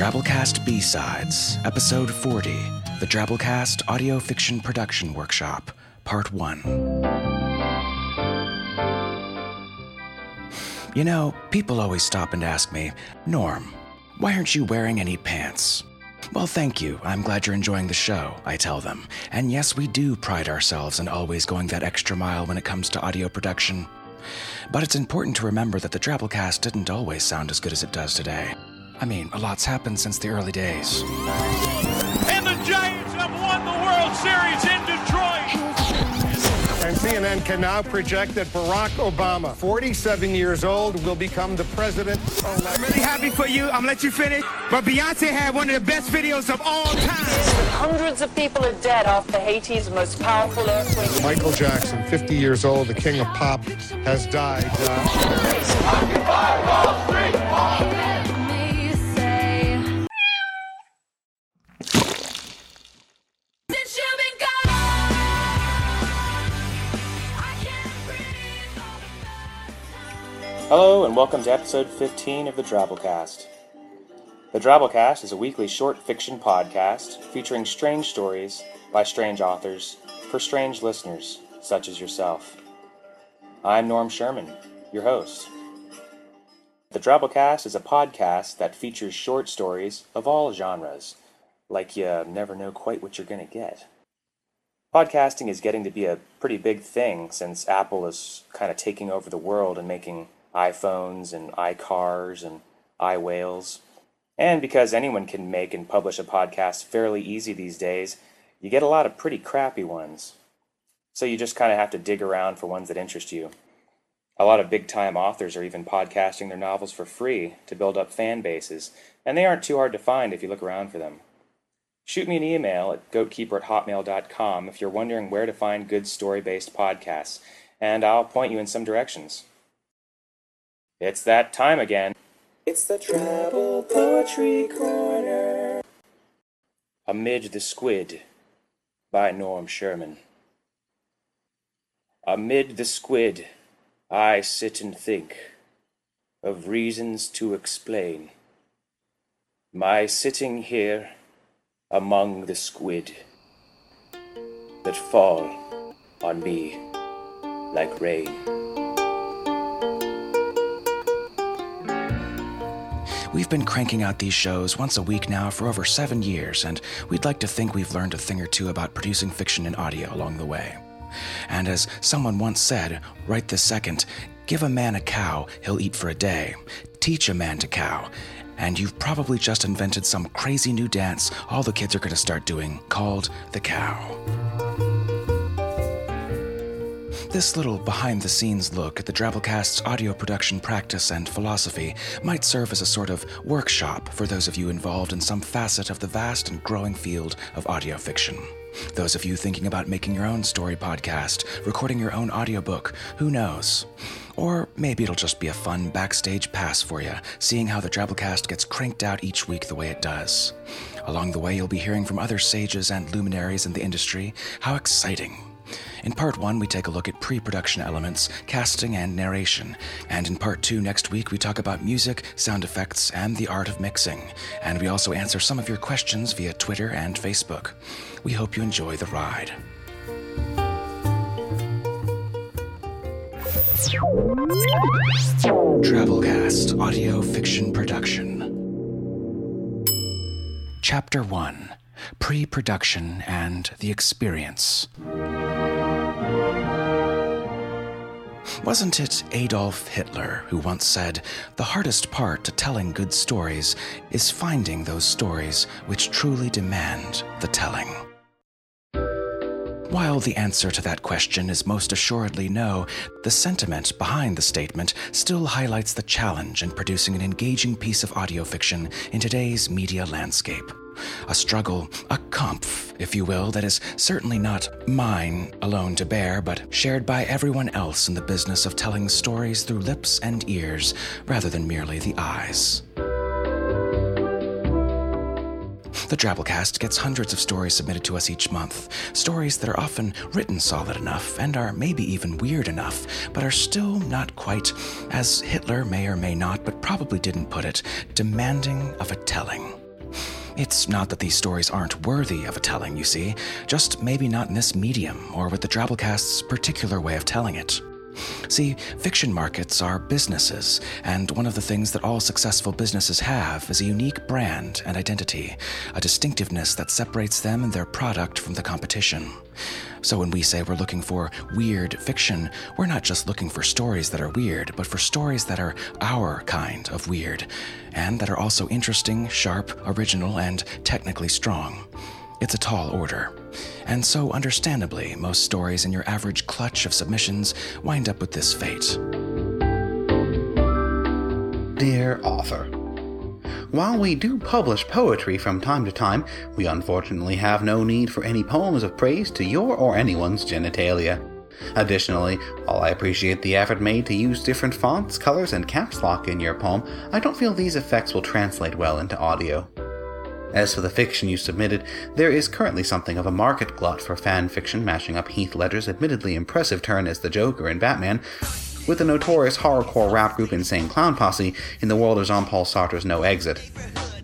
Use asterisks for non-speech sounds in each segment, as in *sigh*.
Drabblecast B Sides, Episode 40, the Drabblecast Audio Fiction Production Workshop, Part 1. You know, people always stop and ask me, Norm, why aren't you wearing any pants? Well, thank you. I'm glad you're enjoying the show, I tell them. And yes, we do pride ourselves in always going that extra mile when it comes to audio production. But it's important to remember that the Drabblecast didn't always sound as good as it does today. I mean, a lot's happened since the early days. And the Giants have won the World Series in Detroit. And CNN can now project that Barack Obama, 47 years old, will become the president. I'm really happy for you. I'm gonna let you finish. But Beyonce had one of the best videos of all time. Hundreds of people are dead after Haiti's most powerful earthquake. Michael Jackson, 50 years old, the king of pop, has died. Uh, Hello, and welcome to episode 15 of the Drabblecast. The Drabblecast is a weekly short fiction podcast featuring strange stories by strange authors for strange listeners, such as yourself. I'm Norm Sherman, your host. The Drabblecast is a podcast that features short stories of all genres, like you never know quite what you're going to get. Podcasting is getting to be a pretty big thing since Apple is kind of taking over the world and making iPhones and iCars and iWhales. And because anyone can make and publish a podcast fairly easy these days, you get a lot of pretty crappy ones. So you just kind of have to dig around for ones that interest you. A lot of big time authors are even podcasting their novels for free to build up fan bases, and they aren't too hard to find if you look around for them. Shoot me an email at goatkeeper at hotmail.com if you're wondering where to find good story based podcasts, and I'll point you in some directions. It's that time again. It's the Drabble Poetry Corner. Amid the Squid by Norm Sherman. Amid the squid, I sit and think of reasons to explain my sitting here among the squid that fall on me like rain. We've been cranking out these shows once a week now for over seven years, and we'd like to think we've learned a thing or two about producing fiction and audio along the way. And as someone once said, right this second, give a man a cow, he'll eat for a day. Teach a man to cow. And you've probably just invented some crazy new dance all the kids are going to start doing called the cow. This little behind the scenes look at the Drabblecast's audio production practice and philosophy might serve as a sort of workshop for those of you involved in some facet of the vast and growing field of audio fiction. Those of you thinking about making your own story podcast, recording your own audiobook, who knows? Or maybe it'll just be a fun backstage pass for you, seeing how the Drabblecast gets cranked out each week the way it does. Along the way, you'll be hearing from other sages and luminaries in the industry. How exciting! In part one, we take a look at pre production elements, casting, and narration. And in part two, next week, we talk about music, sound effects, and the art of mixing. And we also answer some of your questions via Twitter and Facebook. We hope you enjoy the ride. Drabblecast Audio Fiction Production. Chapter 1 Pre Production and the Experience. Wasn't it Adolf Hitler who once said, The hardest part to telling good stories is finding those stories which truly demand the telling? While the answer to that question is most assuredly no, the sentiment behind the statement still highlights the challenge in producing an engaging piece of audio fiction in today's media landscape. A struggle, a kampf, if you will, that is certainly not mine alone to bear, but shared by everyone else in the business of telling stories through lips and ears rather than merely the eyes. The Drabblecast gets hundreds of stories submitted to us each month. Stories that are often written solid enough and are maybe even weird enough, but are still not quite, as Hitler may or may not, but probably didn't put it, demanding of a telling. It's not that these stories aren't worthy of a telling, you see, just maybe not in this medium or with the Drabblecast's particular way of telling it. See, fiction markets are businesses, and one of the things that all successful businesses have is a unique brand and identity, a distinctiveness that separates them and their product from the competition. So when we say we're looking for weird fiction, we're not just looking for stories that are weird, but for stories that are our kind of weird, and that are also interesting, sharp, original, and technically strong. It's a tall order. And so, understandably, most stories in your average clutch of submissions wind up with this fate. Dear author, While we do publish poetry from time to time, we unfortunately have no need for any poems of praise to your or anyone's genitalia. Additionally, while I appreciate the effort made to use different fonts, colors, and caps lock in your poem, I don't feel these effects will translate well into audio. As for the fiction you submitted, there is currently something of a market glut for fan fiction mashing up Heath Ledger's admittedly impressive turn as the Joker in Batman with the notorious horrorcore rap group Insane Clown Posse in the world of Jean Paul Sartre's No Exit.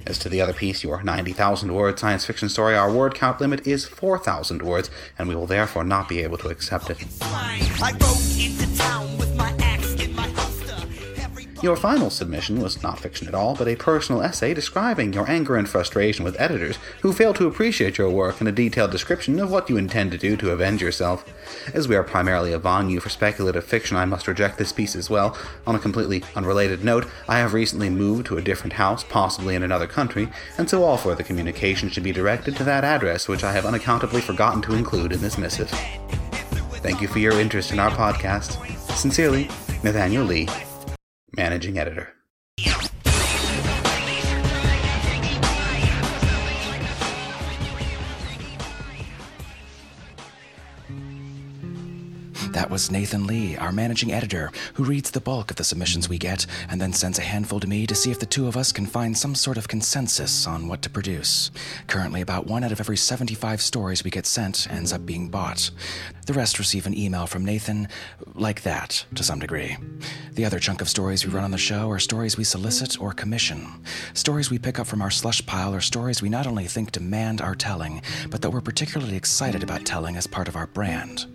As to the other piece, your 90,000 word science fiction story, our word count limit is 4,000 words, and we will therefore not be able to accept it. Your final submission was not fiction at all, but a personal essay describing your anger and frustration with editors who fail to appreciate your work and a detailed description of what you intend to do to avenge yourself. As we are primarily a venue for speculative fiction, I must reject this piece as well. On a completely unrelated note, I have recently moved to a different house, possibly in another country, and so all further communication should be directed to that address, which I have unaccountably forgotten to include in this missive. Thank you for your interest in our podcast. Sincerely, Nathaniel Lee, Managing Editor. That was Nathan Lee, our managing editor, who reads the bulk of the submissions we get and then sends a handful to me to see if the two of us can find some sort of consensus on what to produce. Currently, about one out of every 75 stories we get sent ends up being bought. The rest receive an email from Nathan, like that, to some degree. The other chunk of stories we run on the show are stories we solicit or commission. Stories we pick up from our slush pile are stories we not only think demand our telling, but that we're particularly excited about telling as part of our brand.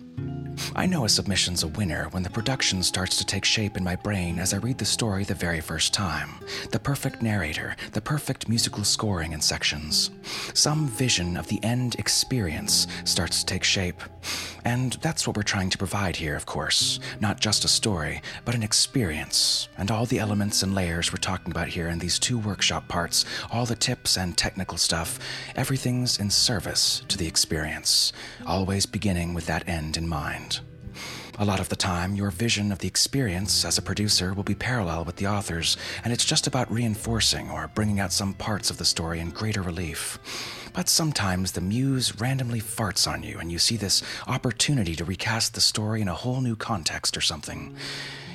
I know a submission's a winner when the production starts to take shape in my brain as I read the story the very first time. The perfect narrator, the perfect musical scoring in sections. Some vision of the end experience starts to take shape. And that's what we're trying to provide here, of course. Not just a story, but an experience. And all the elements and layers we're talking about here in these two workshop parts, all the tips and technical stuff, everything's in service to the experience, always beginning with that end in mind. A lot of the time, your vision of the experience as a producer will be parallel with the author's, and it's just about reinforcing or bringing out some parts of the story in greater relief. But sometimes the muse randomly farts on you, and you see this opportunity to recast the story in a whole new context or something.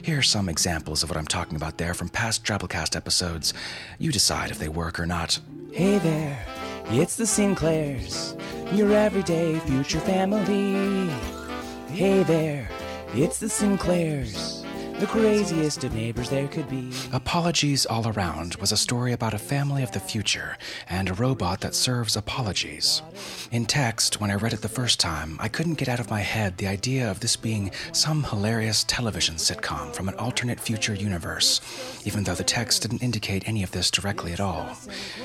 Here are some examples of what I'm talking about there from past Drabblecast episodes. You decide if they work or not. Hey there, it's the Sinclairs, your everyday future family. Hey there, it's the Sinclairs, the craziest of neighbors there could be. Apologies All Around was a story about a family of the future and a robot that serves apologies. In text, when I read it the first time, I couldn't get out of my head the idea of this being some hilarious television sitcom from an alternate future universe, even though the text didn't indicate any of this directly at all.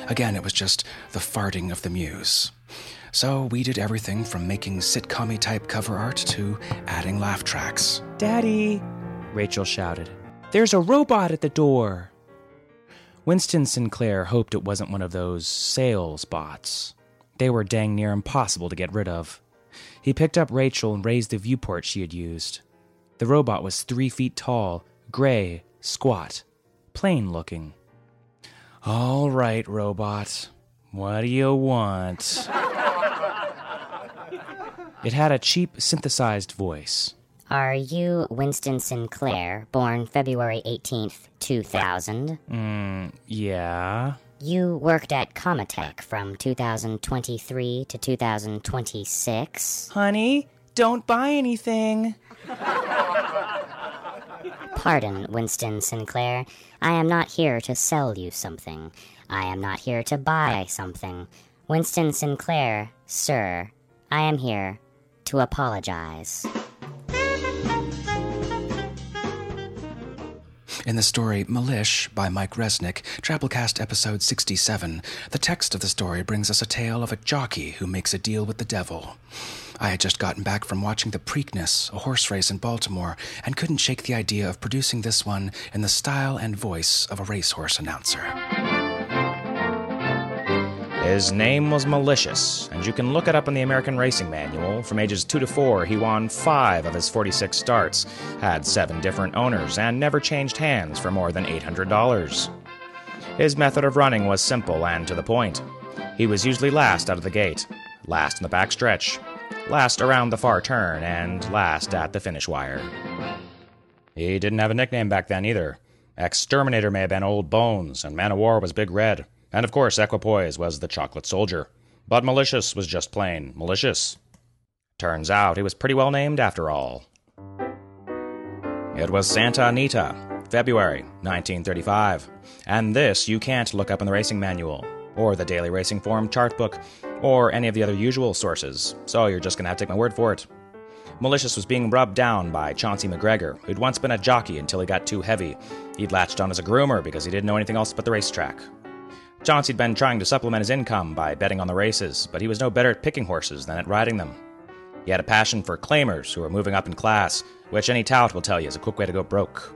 Again, it was just the farting of the muse. So we did everything from making sitcom type cover art to adding laugh tracks. Daddy, Rachel shouted, there's a robot at the door. Winston Sinclair hoped it wasn't one of those sales bots. They were dang near impossible to get rid of. He picked up Rachel and raised the viewport she had used. The robot was three feet tall, gray, squat, plain looking. All right, robot. What do you want? *laughs* It had a cheap synthesized voice. Are you Winston Sinclair, born February 18th, 2000? Mm, yeah. You worked at Comatech from 2023 to 2026? Honey, don't buy anything. Pardon, Winston Sinclair. I am not here to sell you something. I am not here to buy something. Winston Sinclair, sir, I am here to apologize. In the story Malish by Mike Resnick, Drabblecast episode 67, the text of the story brings us a tale of a jockey who makes a deal with the devil. I had just gotten back from watching the Preakness, a horse race in Baltimore, and couldn't shake the idea of producing this one in the style and voice of a racehorse announcer. His name was Malicious, and you can look it up in the American Racing Manual. From ages 2 to 4, he won 5 of his 46 starts, had 7 different owners, and never changed hands for more than $800. His method of running was simple and to the point. He was usually last out of the gate, last in the backstretch, last around the far turn, and last at the finish wire. He didn't have a nickname back then either. Exterminator may have been Old Bones, and Man o' War was Big Red. And of course, Equipoise was the Chocolate Soldier. But Malicious was just plain malicious. Turns out he was pretty well named after all. It was Santa Anita, February 1935. And this you can't look up in the racing manual, or the Daily Racing Form chart book, or any of the other usual sources, so you're just gonna have to take my word for it. Malicious was being rubbed down by Chauncey McGregor, who'd once been a jockey until he got too heavy. He'd latched on as a groomer because he didn't know anything else but the racetrack. Chauncey'd been trying to supplement his income by betting on the races, but he was no better at picking horses than at riding them. He had a passion for claimers who were moving up in class, which any tout will tell you is a quick way to go broke.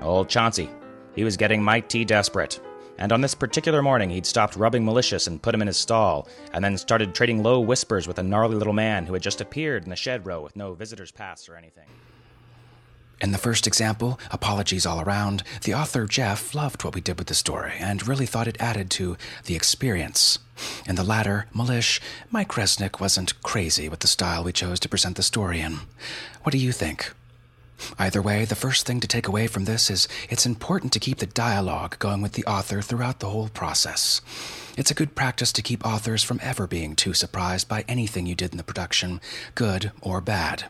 Old Chauncey, he was getting mighty desperate, and on this particular morning he'd stopped rubbing Malicious and put him in his stall, and then started trading low whispers with a gnarly little man who had just appeared in the shed row with no visitor's pass or anything. In the first example, Apologies All Around, the author Jeff loved what we did with the story and really thought it added to the experience. In the latter, Malish, Mike Resnick wasn't crazy with the style we chose to present the story in. What do you think? Either way, the first thing to take away from this is it's important to keep the dialogue going with the author throughout the whole process. It's a good practice to keep authors from ever being too surprised by anything you did in the production, good or bad.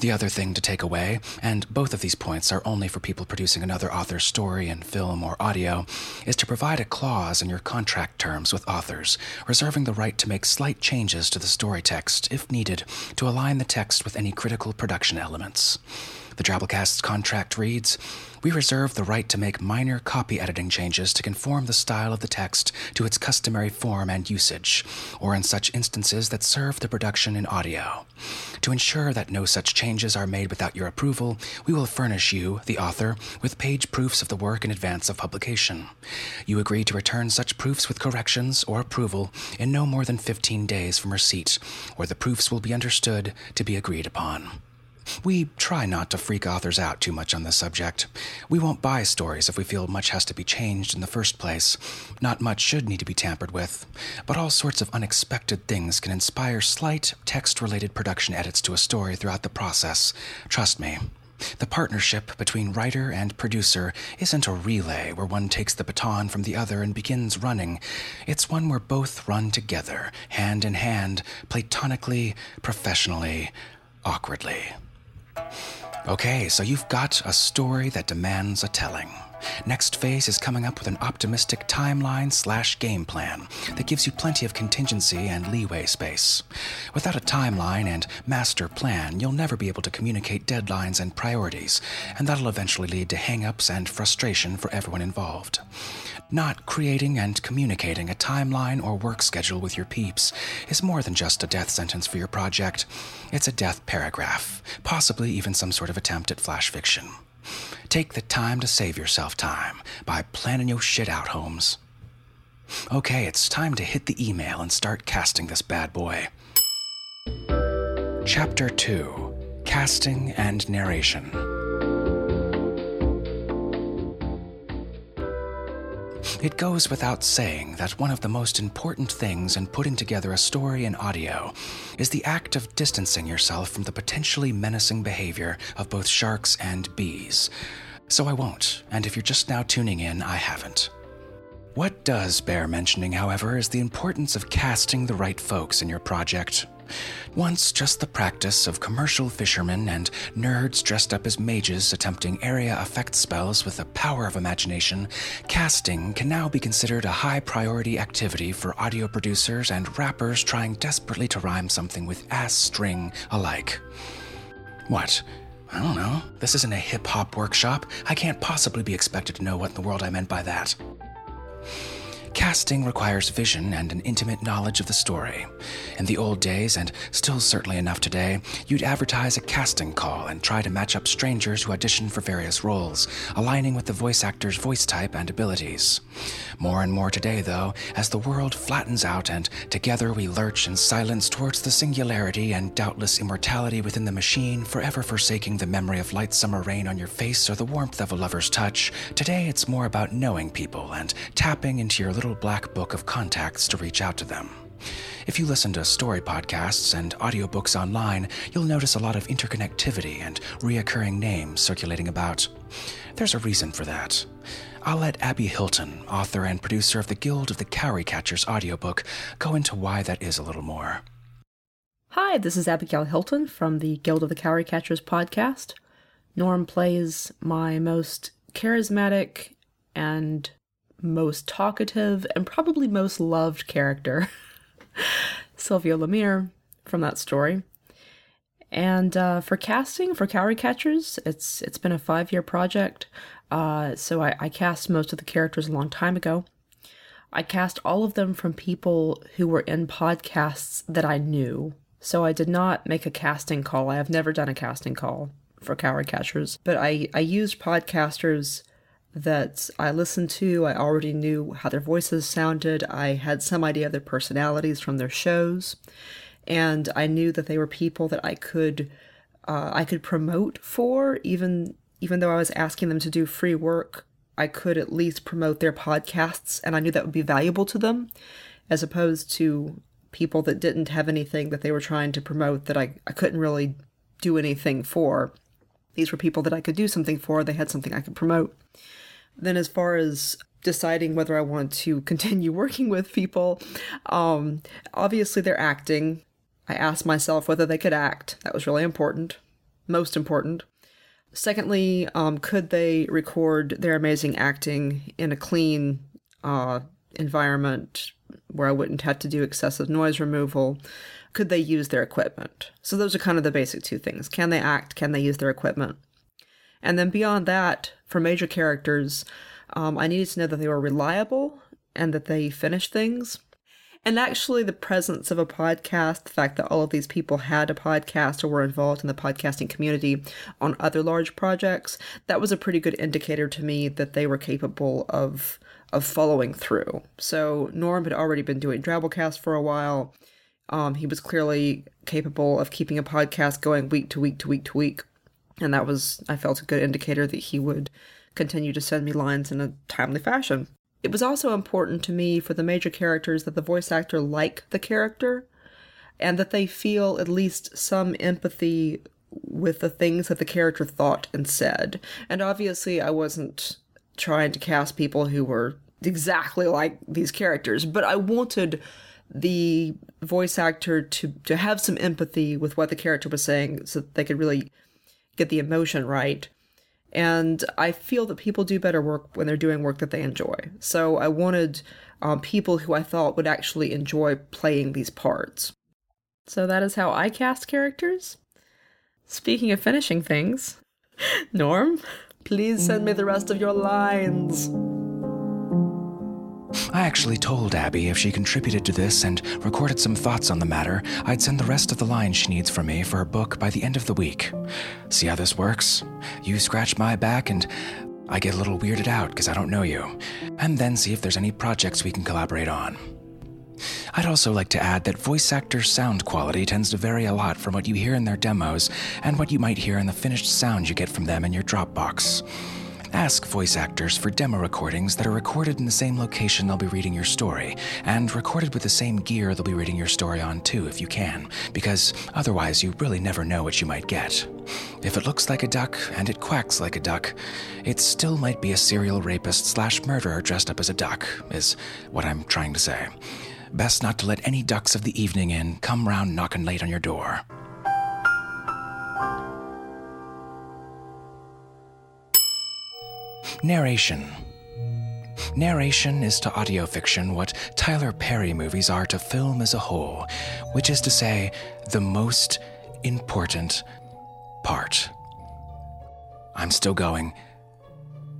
The other thing to take away, and both of these points are only for people producing another author's story in film or audio, is to provide a clause in your contract terms with authors, reserving the right to make slight changes to the story text, if needed, to align the text with any critical production elements. The Drabblecast's contract reads We reserve the right to make minor copy editing changes to conform the style of the text to its customary form and usage, or in such instances that serve the production in audio. To ensure that no such changes are made without your approval, we will furnish you, the author, with page proofs of the work in advance of publication. You agree to return such proofs with corrections or approval in no more than 15 days from receipt, or the proofs will be understood to be agreed upon. We try not to freak authors out too much on this subject. We won't buy stories if we feel much has to be changed in the first place. Not much should need to be tampered with. But all sorts of unexpected things can inspire slight, text related production edits to a story throughout the process. Trust me. The partnership between writer and producer isn't a relay where one takes the baton from the other and begins running. It's one where both run together, hand in hand, platonically, professionally, awkwardly. Okay, so you've got a story that demands a telling. Next phase is coming up with an optimistic timeline slash game plan that gives you plenty of contingency and leeway space. Without a timeline and master plan, you'll never be able to communicate deadlines and priorities, and that'll eventually lead to hang-ups and frustration for everyone involved. Not creating and communicating a timeline or work schedule with your peeps is more than just a death sentence for your project. It's a death paragraph, possibly even some sort of attempt at flash fiction. Take the time to save yourself time by planning your shit out, Holmes. Okay, it's time to hit the email and start casting this bad boy. Chapter 2 Casting and Narration. It goes without saying that one of the most important things in putting together a story in audio is the act of distancing yourself from the potentially menacing behavior of both sharks and bees. So I won't, and if you're just now tuning in, I haven't. What does bear mentioning, however, is the importance of casting the right folks in your project. Once just the practice of commercial fishermen and nerds dressed up as mages attempting area effect spells with the power of imagination, casting can now be considered a high priority activity for audio producers and rappers trying desperately to rhyme something with ass string alike. What? I don't know. This isn't a hip hop workshop. I can't possibly be expected to know what in the world I meant by that. Casting requires vision and an intimate knowledge of the story. In the old days, and still certainly enough today, you'd advertise a casting call and try to match up strangers who audition for various roles, aligning with the voice actor's voice type and abilities. More and more today, though, as the world flattens out and together we lurch in silence towards the singularity and doubtless immortality within the machine, forever forsaking the memory of light summer rain on your face or the warmth of a lover's touch, today it's more about knowing people and tapping into your little black book of contacts to reach out to them. If you listen to story podcasts and audiobooks online, you'll notice a lot of interconnectivity and reoccurring names circulating about. There's a reason for that. I'll let Abby Hilton, author and producer of the Guild of the Cowrie Catchers audiobook, go into why that is a little more. Hi, this is Abigail Hilton from the Guild of the Cowrie Catchers podcast. Norm plays my most charismatic and most talkative and probably most loved character, *laughs* Sylvia Lemire, from that story. And uh, for casting for Cowrie Catchers, it's it's been a five year project. Uh, so I, I cast most of the characters a long time ago. I cast all of them from people who were in podcasts that I knew. So I did not make a casting call. I have never done a casting call for Cowrie Catchers, but I, I used podcasters that I listened to. I already knew how their voices sounded. I had some idea of their personalities from their shows, and I knew that they were people that I could uh, I could promote for. Even even though I was asking them to do free work, I could at least promote their podcasts, and I knew that would be valuable to them, as opposed to people that didn't have anything that they were trying to promote that I, I couldn't really do anything for. These were people that I could do something for, they had something I could promote. Then, as far as deciding whether I want to *laughs* continue working with people, um, obviously they're acting. I asked myself whether they could act. That was really important, most important. Secondly, um, could they record their amazing acting in a clean uh, environment where I wouldn't have to do excessive noise removal? Could they use their equipment? So, those are kind of the basic two things. Can they act? Can they use their equipment? And then beyond that, for major characters, um, I needed to know that they were reliable and that they finished things. And actually, the presence of a podcast, the fact that all of these people had a podcast or were involved in the podcasting community on other large projects, that was a pretty good indicator to me that they were capable of of following through. So Norm had already been doing Drabblecast for a while. Um, he was clearly capable of keeping a podcast going week to week to week to week. And that was, I felt, a good indicator that he would continue to send me lines in a timely fashion. It was also important to me for the major characters that the voice actor like the character and that they feel at least some empathy with the things that the character thought and said. And obviously, I wasn't trying to cast people who were exactly like these characters, but I wanted the voice actor to to have some empathy with what the character was saying so that they could really get the emotion right. And I feel that people do better work when they're doing work that they enjoy. So I wanted um, people who I thought would actually enjoy playing these parts. So that is how I cast characters. Speaking of finishing things, *laughs* Norm, please send me the rest of your lines. I actually told Abby if she contributed to this and recorded some thoughts on the matter, I'd send the rest of the lines she needs from me for her book by the end of the week. See how this works? You scratch my back and I get a little weirded out because I don't know you, and then see if there's any projects we can collaborate on. I'd also like to add that voice actors' sound quality tends to vary a lot from what you hear in their demos and what you might hear in the finished sound you get from them in your Dropbox. Ask voice actors for demo recordings that are recorded in the same location they'll be reading your story, and recorded with the same gear they'll be reading your story on too, if you can, because otherwise you really never know what you might get. If it looks like a duck and it quacks like a duck, it still might be a serial rapist slash murderer dressed up as a duck, is what I'm trying to say. best not to let any ducks of the evening in come round knocking late on your door. Narration. Narration is to audio fiction what Tyler Perry movies are to film as a whole, which is to say, the most important part. I'm still going,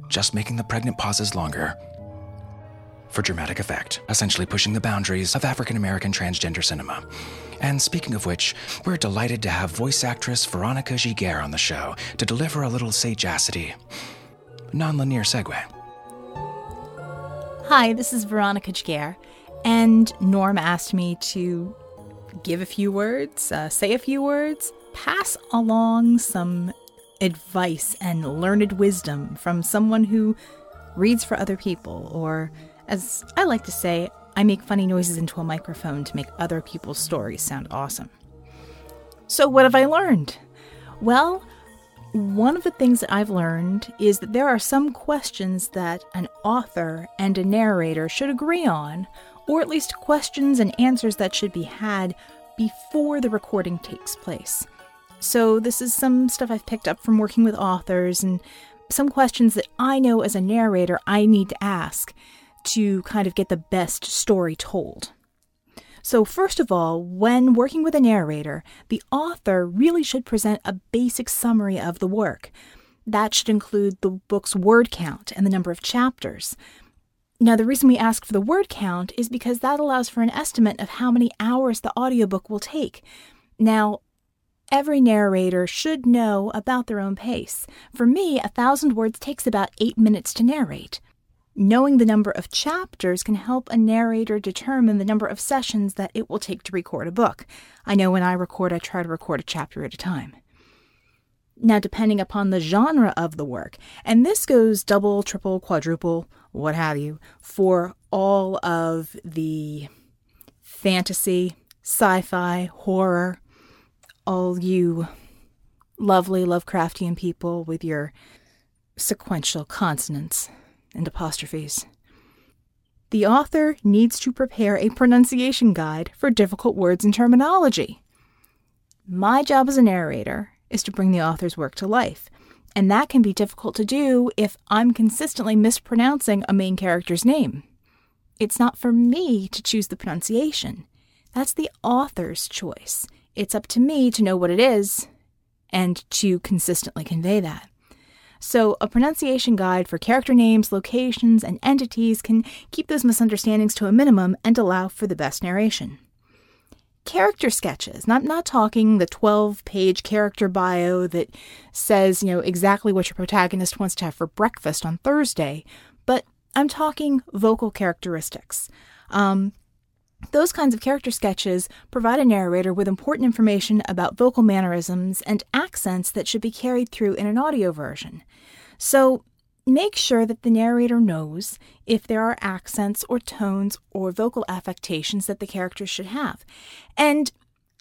just making the pregnant pauses longer for dramatic effect, essentially pushing the boundaries of African American transgender cinema. And speaking of which, we're delighted to have voice actress Veronica Giguere on the show to deliver a little sagacity. Non-linear segue. Hi, this is Veronica Giguere, and Norm asked me to give a few words, uh, say a few words, pass along some advice and learned wisdom from someone who reads for other people, or as I like to say, I make funny noises into a microphone to make other people's stories sound awesome. So, what have I learned? Well, one of the things that I've learned is that there are some questions that an author and a narrator should agree on, or at least questions and answers that should be had before the recording takes place. So, this is some stuff I've picked up from working with authors and some questions that I know as a narrator I need to ask to kind of get the best story told. So, first of all, when working with a narrator, the author really should present a basic summary of the work. That should include the book's word count and the number of chapters. Now, the reason we ask for the word count is because that allows for an estimate of how many hours the audiobook will take. Now, every narrator should know about their own pace. For me, a thousand words takes about eight minutes to narrate. Knowing the number of chapters can help a narrator determine the number of sessions that it will take to record a book. I know when I record, I try to record a chapter at a time. Now, depending upon the genre of the work, and this goes double, triple, quadruple, what have you, for all of the fantasy, sci fi, horror, all you lovely Lovecraftian people with your sequential consonants and apostrophes. The author needs to prepare a pronunciation guide for difficult words and terminology. My job as a narrator is to bring the author's work to life, and that can be difficult to do if I'm consistently mispronouncing a main character's name. It's not for me to choose the pronunciation. That's the author's choice. It's up to me to know what it is and to consistently convey that. So, a pronunciation guide for character names, locations, and entities can keep those misunderstandings to a minimum and allow for the best narration. Character sketches, not not talking the 12-page character bio that says, you know, exactly what your protagonist wants to have for breakfast on Thursday, but I'm talking vocal characteristics. Um, those kinds of character sketches provide a narrator with important information about vocal mannerisms and accents that should be carried through in an audio version. So, make sure that the narrator knows if there are accents or tones or vocal affectations that the characters should have. And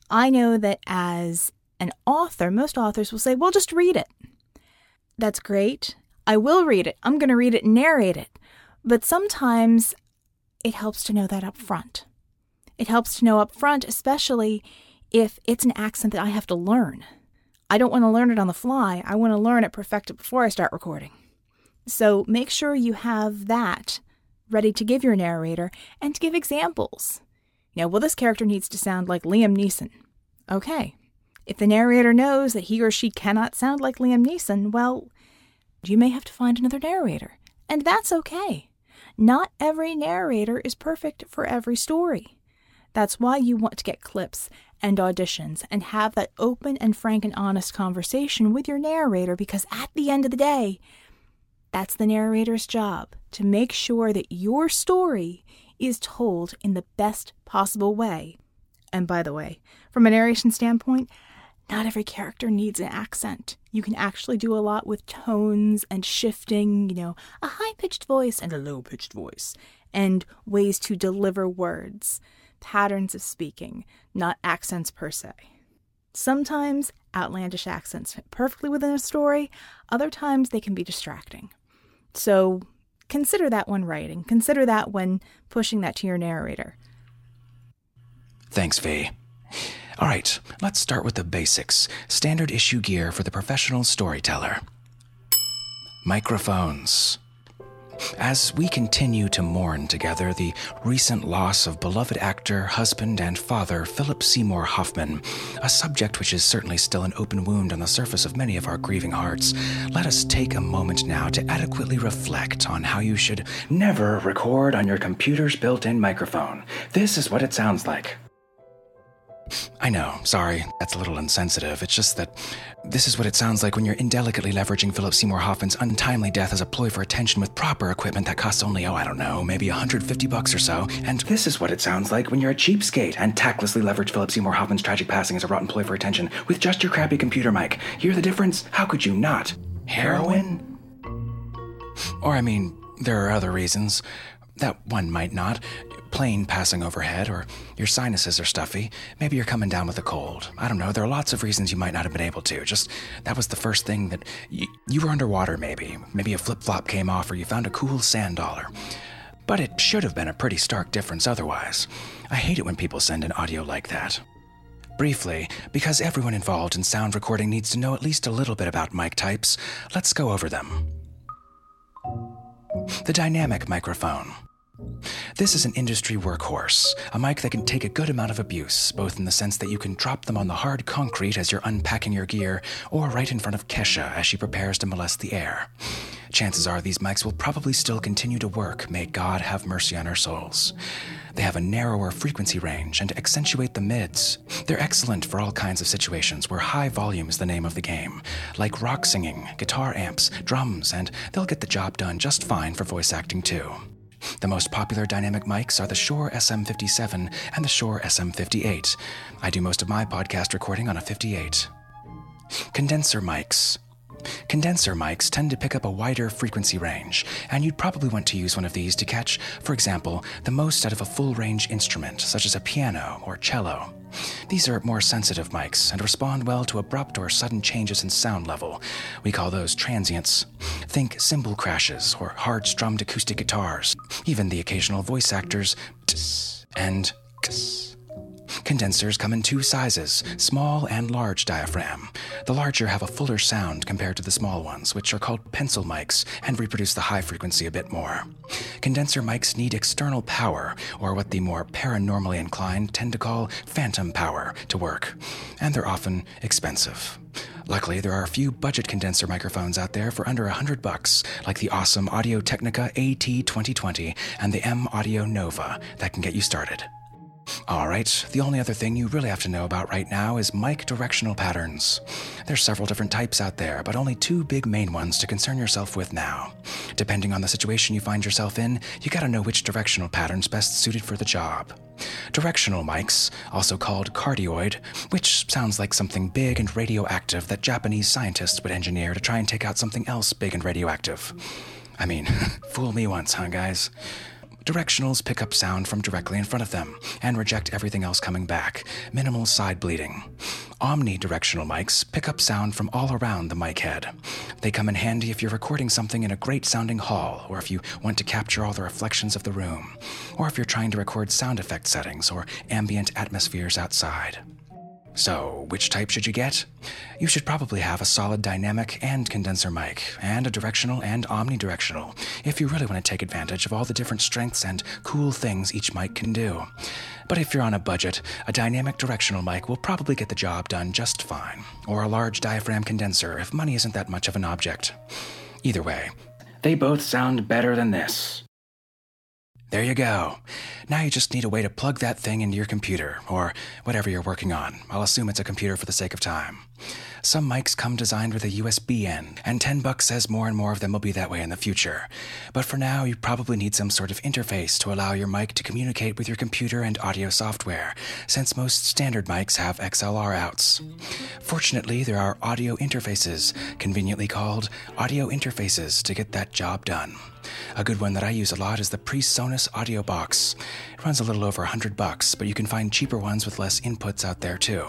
I know that as an author, most authors will say, well, just read it. That's great. I will read it. I'm going to read it and narrate it. But sometimes it helps to know that up front. It helps to know up front, especially if it's an accent that I have to learn. I don't want to learn it on the fly. I want to learn it, perfect it before I start recording. So make sure you have that ready to give your narrator and to give examples. You know, well, this character needs to sound like Liam Neeson. Okay. If the narrator knows that he or she cannot sound like Liam Neeson, well, you may have to find another narrator. And that's okay. Not every narrator is perfect for every story. That's why you want to get clips and auditions and have that open and frank and honest conversation with your narrator because at the end of the day, that's the narrator's job to make sure that your story is told in the best possible way. And by the way, from a narration standpoint, not every character needs an accent. You can actually do a lot with tones and shifting, you know, a high pitched voice and a low pitched voice, and ways to deliver words patterns of speaking, not accents per se. Sometimes outlandish accents fit perfectly within a story, other times they can be distracting. So consider that when writing, consider that when pushing that to your narrator. Thanks, V. All right, let's start with the basics standard issue gear for the professional storyteller. Microphones. As we continue to mourn together the recent loss of beloved actor, husband, and father Philip Seymour Hoffman, a subject which is certainly still an open wound on the surface of many of our grieving hearts, let us take a moment now to adequately reflect on how you should never record on your computer's built in microphone. This is what it sounds like. I know, sorry, that's a little insensitive. It's just that this is what it sounds like when you're indelicately leveraging Philip Seymour Hoffman's untimely death as a ploy for attention with proper equipment that costs only, oh, I don't know, maybe 150 bucks or so. And this is what it sounds like when you're a cheapskate and tactlessly leverage Philip Seymour Hoffman's tragic passing as a rotten ploy for attention with just your crappy computer mic. Hear the difference? How could you not? Heroin? Or, I mean, there are other reasons. That one might not. Plane passing overhead, or your sinuses are stuffy. Maybe you're coming down with a cold. I don't know. There are lots of reasons you might not have been able to. Just that was the first thing that y- you were underwater, maybe. Maybe a flip flop came off, or you found a cool sand dollar. But it should have been a pretty stark difference otherwise. I hate it when people send an audio like that. Briefly, because everyone involved in sound recording needs to know at least a little bit about mic types, let's go over them. The dynamic microphone. This is an industry workhorse, a mic that can take a good amount of abuse, both in the sense that you can drop them on the hard concrete as you're unpacking your gear, or right in front of Kesha as she prepares to molest the air. Chances are these mics will probably still continue to work, may God have mercy on our souls. They have a narrower frequency range and accentuate the mids. They're excellent for all kinds of situations where high volume is the name of the game, like rock singing, guitar amps, drums, and they'll get the job done just fine for voice acting too. The most popular dynamic mics are the Shure SM57 and the Shure SM58. I do most of my podcast recording on a 58. Condenser mics. Condenser mics tend to pick up a wider frequency range, and you'd probably want to use one of these to catch, for example, the most out of a full range instrument, such as a piano or cello. These are more sensitive mics and respond well to abrupt or sudden changes in sound level. We call those transients. Think cymbal crashes or hard strummed acoustic guitars, even the occasional voice actors and. Condensers come in two sizes, small and large diaphragm. The larger have a fuller sound compared to the small ones, which are called pencil mics and reproduce the high frequency a bit more. Condenser mics need external power, or what the more paranormally inclined tend to call phantom power, to work, and they're often expensive. Luckily, there are a few budget condenser microphones out there for under 100 bucks, like the awesome Audio Technica AT2020 and the M Audio Nova that can get you started. All right, the only other thing you really have to know about right now is mic directional patterns. There's several different types out there, but only two big main ones to concern yourself with now. Depending on the situation you find yourself in, you gotta know which directional pattern's best suited for the job. Directional mics, also called cardioid, which sounds like something big and radioactive that Japanese scientists would engineer to try and take out something else big and radioactive. I mean, *laughs* fool me once, huh, guys? Directionals pick up sound from directly in front of them and reject everything else coming back, minimal side bleeding. Omnidirectional mics pick up sound from all around the mic head. They come in handy if you're recording something in a great sounding hall, or if you want to capture all the reflections of the room, or if you're trying to record sound effect settings or ambient atmospheres outside. So, which type should you get? You should probably have a solid dynamic and condenser mic, and a directional and omnidirectional, if you really want to take advantage of all the different strengths and cool things each mic can do. But if you're on a budget, a dynamic directional mic will probably get the job done just fine, or a large diaphragm condenser if money isn't that much of an object. Either way, they both sound better than this. There you go. Now you just need a way to plug that thing into your computer, or whatever you're working on. I'll assume it's a computer for the sake of time. Some mics come designed with a USB end, and 10 bucks says more and more of them will be that way in the future. But for now, you probably need some sort of interface to allow your mic to communicate with your computer and audio software, since most standard mics have XLR outs. Fortunately, there are audio interfaces, conveniently called audio interfaces, to get that job done. A good one that I use a lot is the PreSonus Audio Box. It runs a little over 100 bucks, but you can find cheaper ones with less inputs out there too.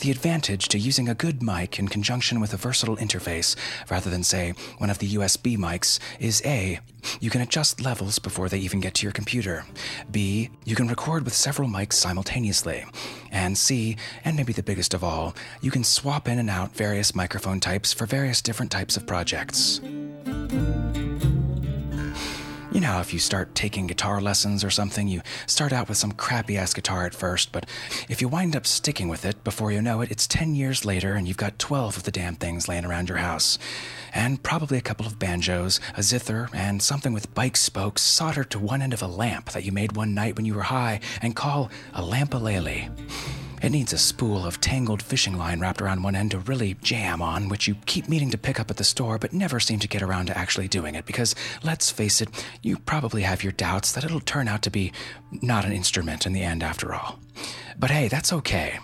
The advantage to using a good mic in conjunction with a versatile interface, rather than, say, one of the USB mics, is A, you can adjust levels before they even get to your computer. B, you can record with several mics simultaneously. And C, and maybe the biggest of all, you can swap in and out various microphone types for various different types of projects. You know, if you start taking guitar lessons or something, you start out with some crappy ass guitar at first, but if you wind up sticking with it, before you know it, it's 10 years later and you've got 12 of the damn things laying around your house. And probably a couple of banjos, a zither, and something with bike spokes soldered to one end of a lamp that you made one night when you were high and call a lampalele. It needs a spool of tangled fishing line wrapped around one end to really jam on, which you keep meaning to pick up at the store but never seem to get around to actually doing it because, let's face it, you probably have your doubts that it'll turn out to be not an instrument in the end after all. But hey, that's okay.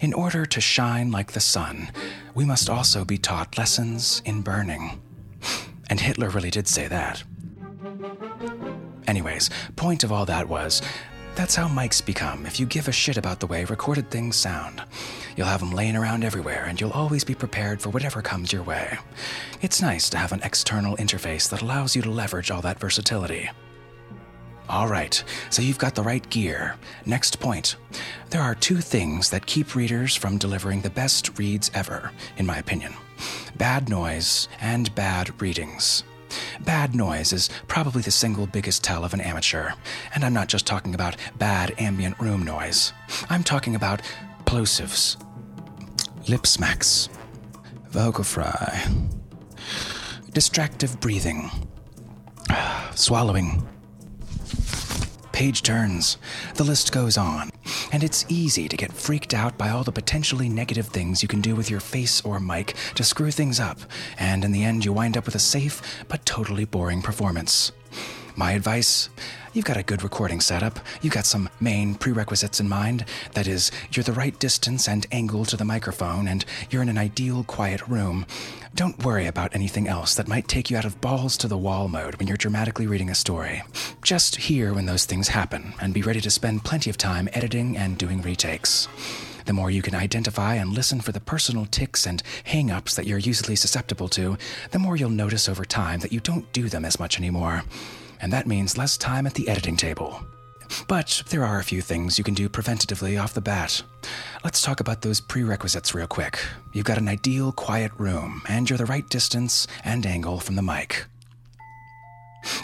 In order to shine like the sun, we must also be taught lessons in burning. And Hitler really did say that. Anyways, point of all that was that's how mics become if you give a shit about the way recorded things sound. You'll have them laying around everywhere, and you'll always be prepared for whatever comes your way. It's nice to have an external interface that allows you to leverage all that versatility. All right, so you've got the right gear. Next point. There are two things that keep readers from delivering the best reads ever, in my opinion bad noise and bad readings. Bad noise is probably the single biggest tell of an amateur, and I'm not just talking about bad ambient room noise. I'm talking about plosives, lip smacks, vocal fry, distractive breathing, *sighs* swallowing, page turns. The list goes on. And it's easy to get freaked out by all the potentially negative things you can do with your face or mic to screw things up, and in the end, you wind up with a safe but totally boring performance. My advice you've got a good recording setup, you've got some main prerequisites in mind. That is, you're the right distance and angle to the microphone, and you're in an ideal quiet room. Don't worry about anything else that might take you out of balls to the wall mode when you're dramatically reading a story. Just hear when those things happen, and be ready to spend plenty of time editing and doing retakes. The more you can identify and listen for the personal tics and hang ups that you're usually susceptible to, the more you'll notice over time that you don't do them as much anymore. And that means less time at the editing table. But there are a few things you can do preventatively off the bat. Let's talk about those prerequisites real quick. You've got an ideal quiet room, and you're the right distance and angle from the mic.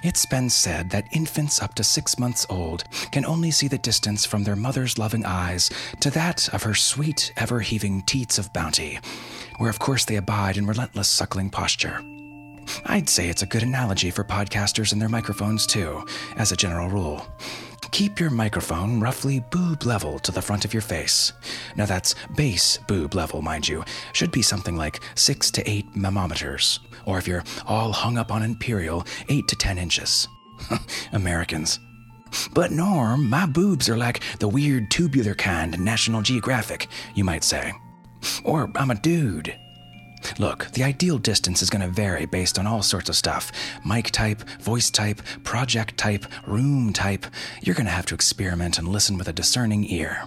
It's been said that infants up to six months old can only see the distance from their mother's loving eyes to that of her sweet, ever heaving teats of bounty, where of course they abide in relentless suckling posture. I'd say it's a good analogy for podcasters and their microphones, too, as a general rule. Keep your microphone roughly boob level to the front of your face. Now, that's base boob level, mind you, should be something like 6 to 8 mammometers, or if you're all hung up on Imperial, 8 to 10 inches. *laughs* Americans. But Norm, my boobs are like the weird tubular kind in National Geographic, you might say. Or I'm a dude. Look, the ideal distance is going to vary based on all sorts of stuff mic type, voice type, project type, room type. You're going to have to experiment and listen with a discerning ear.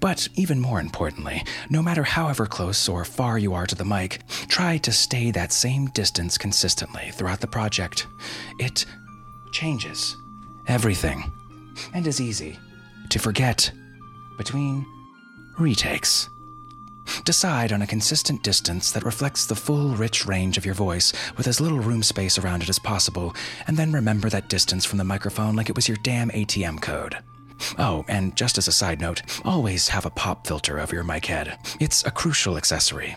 But even more importantly, no matter however close or far you are to the mic, try to stay that same distance consistently throughout the project. It changes everything and is easy to forget between retakes. Decide on a consistent distance that reflects the full, rich range of your voice with as little room space around it as possible, and then remember that distance from the microphone like it was your damn ATM code. Oh, and just as a side note, always have a pop filter over your mic head. It's a crucial accessory.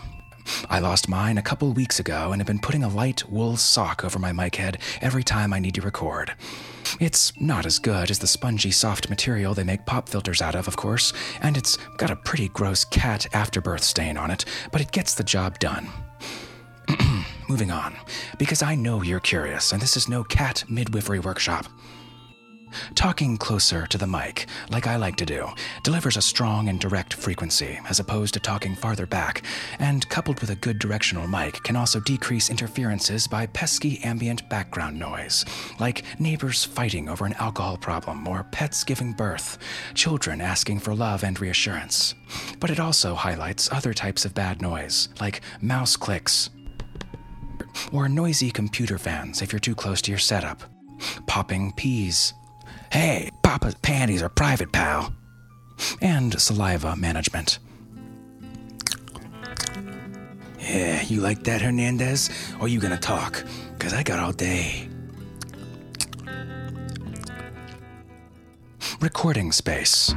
I lost mine a couple weeks ago and have been putting a light wool sock over my mic head every time I need to record. It's not as good as the spongy soft material they make pop filters out of, of course, and it's got a pretty gross cat afterbirth stain on it, but it gets the job done. *clears throat* Moving on, because I know you're curious, and this is no cat midwifery workshop. Talking closer to the mic, like I like to do, delivers a strong and direct frequency as opposed to talking farther back, and coupled with a good directional mic can also decrease interferences by pesky ambient background noise, like neighbors fighting over an alcohol problem or pets giving birth, children asking for love and reassurance. But it also highlights other types of bad noise, like mouse clicks, or noisy computer fans if you're too close to your setup. Popping peas. Hey, Papa's panties are private, pal. And saliva management. Yeah, you like that, Hernandez? Or you gonna talk? Cause I got all day. Recording space.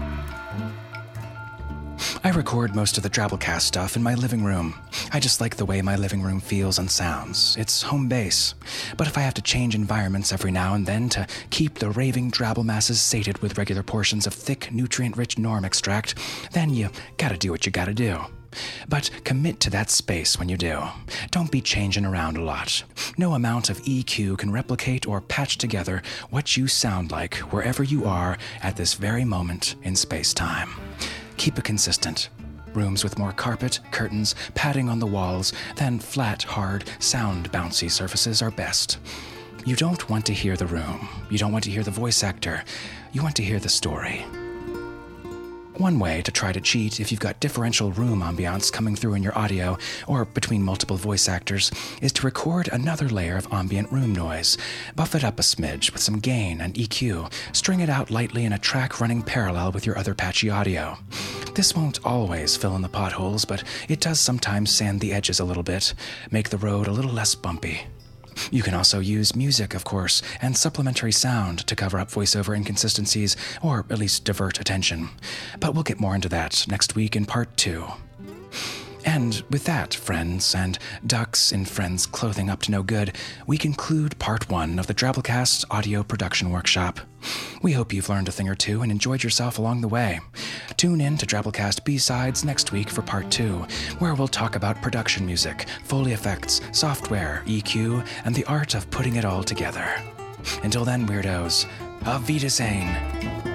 I record most of the Drabblecast stuff in my living room. I just like the way my living room feels and sounds. It's home base. But if I have to change environments every now and then to keep the raving Drabble masses sated with regular portions of thick, nutrient rich norm extract, then you gotta do what you gotta do. But commit to that space when you do. Don't be changing around a lot. No amount of EQ can replicate or patch together what you sound like wherever you are at this very moment in space time. Keep it consistent. Rooms with more carpet, curtains, padding on the walls than flat, hard, sound bouncy surfaces are best. You don't want to hear the room. You don't want to hear the voice actor. You want to hear the story. One way to try to cheat if you've got differential room ambiance coming through in your audio or between multiple voice actors is to record another layer of ambient room noise. Buff it up a smidge with some gain and EQ. String it out lightly in a track running parallel with your other patchy audio. This won't always fill in the potholes, but it does sometimes sand the edges a little bit, make the road a little less bumpy. You can also use music, of course, and supplementary sound to cover up voiceover inconsistencies, or at least divert attention. But we'll get more into that next week in part two. And with that, friends and ducks in friends' clothing up to no good, we conclude part one of the Drabblecast audio production workshop. We hope you've learned a thing or two and enjoyed yourself along the way. Tune in to Drabblecast B-Sides next week for part two, where we'll talk about production music, Foley effects, software, EQ, and the art of putting it all together. Until then, weirdos, Auf Wiedersehen.